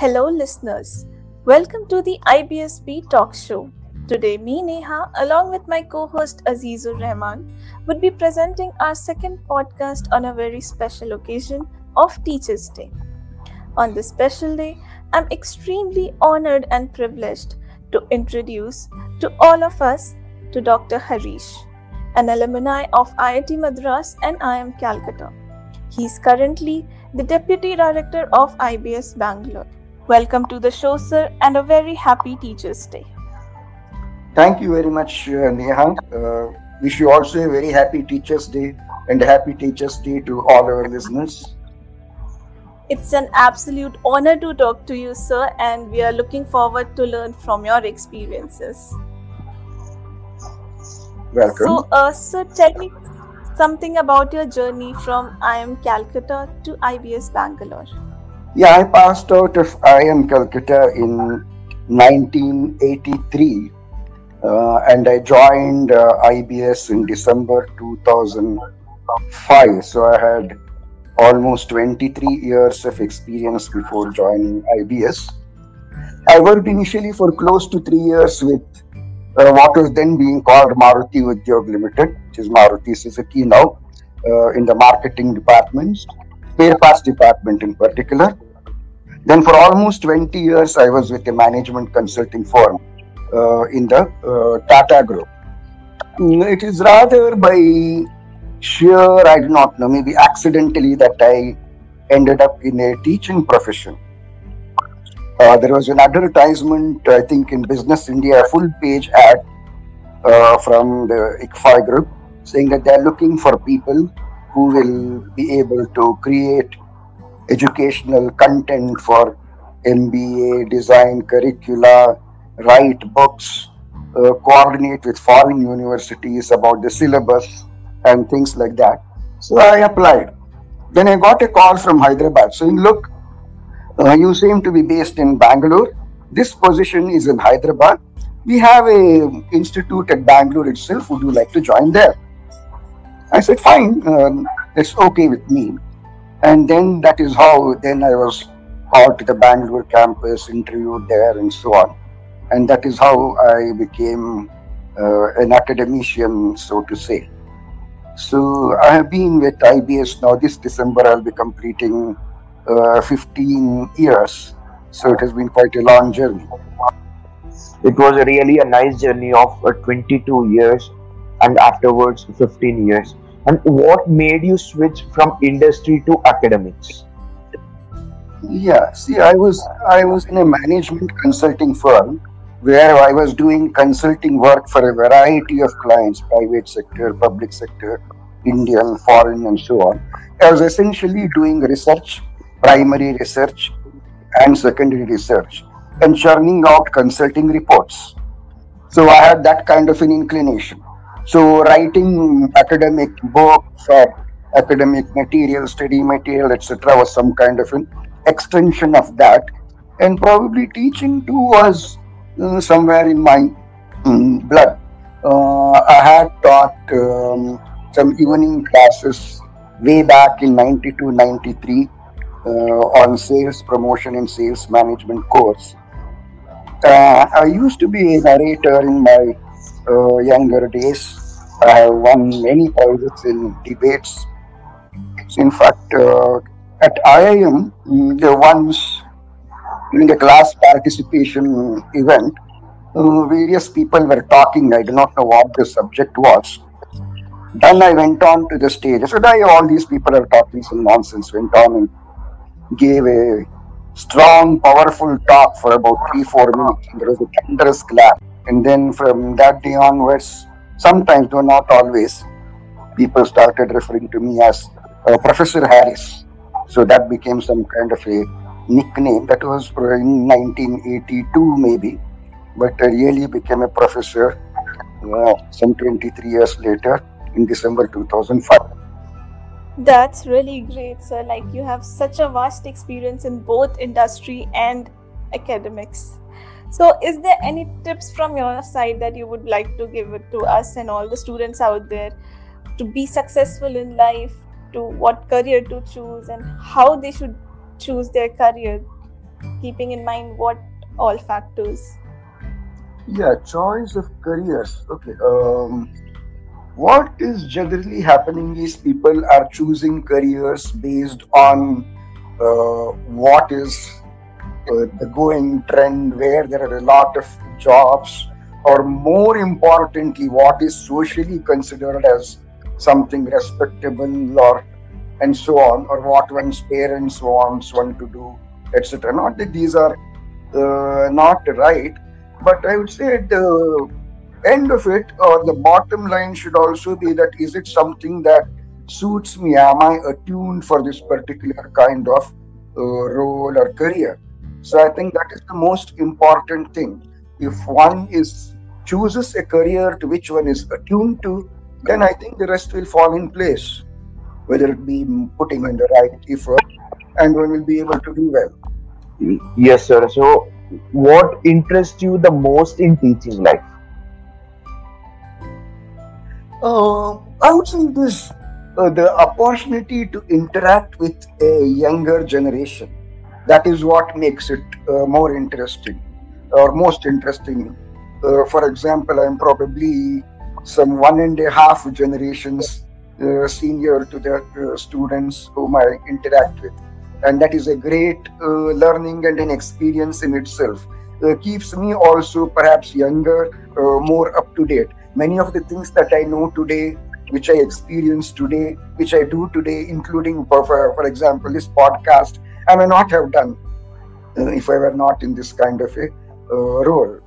Hello, listeners. Welcome to the IBSB Talk Show. Today, me, Neha, along with my co host Azizur Rahman, would be presenting our second podcast on a very special occasion of Teachers' Day. On this special day, I'm extremely honored and privileged to introduce to all of us to Dr. Harish, an alumni of IIT Madras and IIM Calcutta. He is currently the Deputy Director of IBS Bangalore. Welcome to the show, sir, and a very happy Teachers' Day. Thank you very much, uh, Neha. Uh, wish you also a very happy Teachers' Day and a happy Teachers' Day to all our listeners. It's an absolute honor to talk to you, sir, and we are looking forward to learn from your experiences. Welcome. So, uh, sir, tell me something about your journey from IIM Calcutta to IBS Bangalore. Yeah, I passed out of IIM Calcutta in 1983 uh, and I joined uh, IBS in December 2005. So I had almost 23 years of experience before joining IBS. I worked initially for close to three years with uh, what was then being called Maruti Udyog Limited, which is Maruti Suzuki now, uh, in the marketing departments, spare parts department in particular. Then for almost 20 years, I was with a management consulting firm uh, in the uh, Tata Group. Mm, It is rather by sheer, I do not know, maybe accidentally that I ended up in a teaching profession. Uh, there was an advertisement, I think, in Business India, a full page ad uh, from the ICFAI group saying that they're looking for people who will be able to create educational content for MBA, design curricula, write books, uh, coordinate with foreign universities about the syllabus and things like that. So I applied. Then I got a call from Hyderabad saying, Look, uh, you seem to be based in Bangalore. This position is in Hyderabad. We have a institute at Bangalore itself. Would you like to join there? I said, fine, um, it's okay with me. And then that is how then I was called to the Bangalore campus, interviewed there, and so on. And that is how I became uh, an academician, so to say. So I have been with IBS now. This December, I'll be completing uh, 15 years. So it has been quite a long journey. It was really a nice journey of uh, 22 years and afterwards 15 years. And what made you switch from industry to academics? Yeah, see, I was I was in a management consulting firm where I was doing consulting work for a variety of clients, private sector, public sector, Indian, foreign, and so on. I was essentially doing research, primary research, and secondary research, and churning out consulting reports. So I had that kind of an inclination. So writing academic books or academic material, study material, etc., was some kind of an extension of that, and probably teaching too was uh, somewhere in my mm, blood. Uh, I had taught um, some evening classes way back in 92 93 uh, on sales promotion and sales management course. Uh, I used to be a narrator in my uh, younger days. I have won many prizes in debates. In fact, uh, at IIM, mm, the once in the class participation event, uh, various people were talking. I do not know what the subject was. Then I went on to the stage. I said, "I, all these people are talking some nonsense. Went on and gave a strong, powerful talk for about three, four minutes. There was a thunderous clap. And then from that day onwards, sometimes, though not always, people started referring to me as uh, Professor Harish. So that became some kind of a nickname. That was in 1982, maybe. But I really became a professor uh, some 23 years later in December 2005. That's really great, sir. Like you have such a vast experience in both industry and academics. So, is there any tips from your side that you would like to give it to us and all the students out there to be successful in life, to what career to choose, and how they should choose their career? keeping in mind what all factors? Yeah, choice of careers. Okay. Um, what is generally happening is people are choosing careers based on uh, what is the going trend, where there are a lot of jobs, or more importantly, what is socially considered as something respectable or and so on, or what one's parents wants one to do, etc. Not that these are uh, not right, but I would say at the end of it, or the bottom line should also be that is it something that suits me? Am I attuned for this particular kind of uh, role or career? So I think that is the most important thing. If one is chooses a career to which one is attuned to, then I think the rest will fall in place. Whether it be putting in the right effort, and one will be able to do well. Yes, sir. So, what interests you the most in teaching life? Uh, I would say this uh, the opportunity to interact with a younger generation. That is what makes it uh, more interesting or most interesting. Uh, for example, I'm probably some one and a half generations uh, senior to the uh, students whom I interact with. And that is a great uh, learning and an experience in itself. keeps me also perhaps younger, more up to date many of the things that I know today, which I experience today, which I do today, including, for, for example, this podcast, I may not have done uh, if I were not in this kind of a uh, role.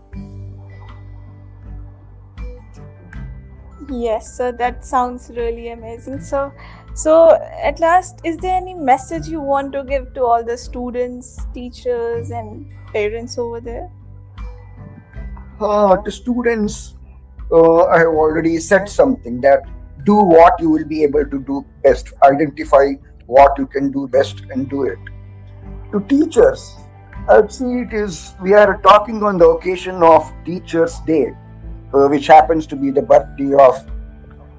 Yes, so that sounds really amazing. So, so at last, is there any message you want to give to all the students, teachers, and parents over there? Uh, to students, uh, I have already said something that do what you will be able to do best, identify what you can do best and do it. To teachers, I'd say it is, we are talking on the occasion of Teachers' Day, uh, which happens to be the birthday of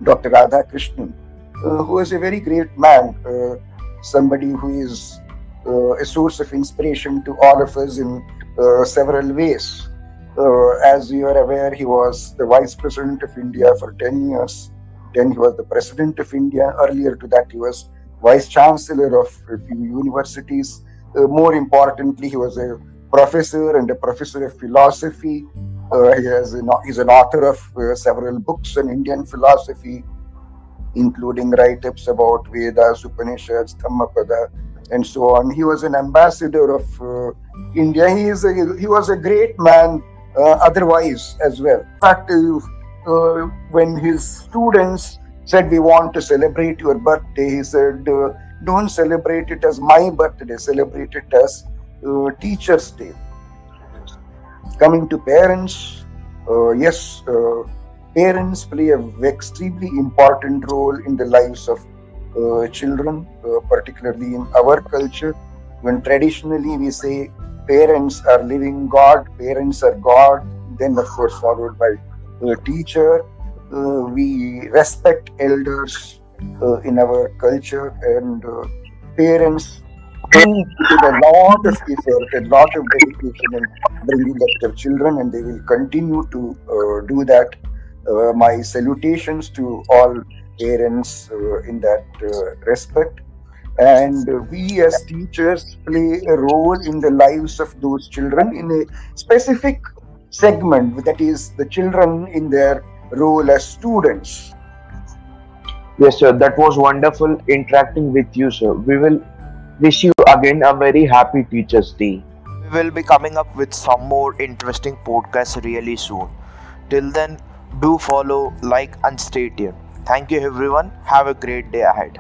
Dr. Radhakrishnan, uh, who is a very great man, uh, somebody who is uh, a source of inspiration to all of us in uh, several ways. Uh, as you are aware, he was the Vice President of India for 10 years. Then he was the President of India. Earlier to that, he was Vice Chancellor of a few universities. Uh, more importantly, he was a professor and a professor of philosophy. Uh, he has an, he's an author of uh, several books on Indian philosophy, including write-ups about Vedas, Upanishads, Dhammapada, and so on. He was an ambassador of uh, India. He is a, he was a great man uh, otherwise as well. In fact, uh, when his students said, We want to celebrate your birthday, he said, Don't celebrate it as my birthday, celebrate it as Teacher's Day. Coming to parents, yes, parents play an extremely important role in the lives of uh, children, uh, particularly in our culture. When traditionally we say parents are living God, parents are God, then of course followed by a teacher. Uh, we respect elders uh, in our culture and uh, parents put a lot of effort, a lot of dedication in bringing up their children and they will continue to uh, do that. Uh, my salutations to all parents uh, in that respect and we as teachers play a role in the lives of those children in a specific segment that is the children in their role as students yes sir. That was wonderful interacting with you sir. We will wish you again a very happy teachers day. We will be coming up with some more interesting podcasts really soon. Till then do follow like and stay tuned. Thank you everyone. Have a great day ahead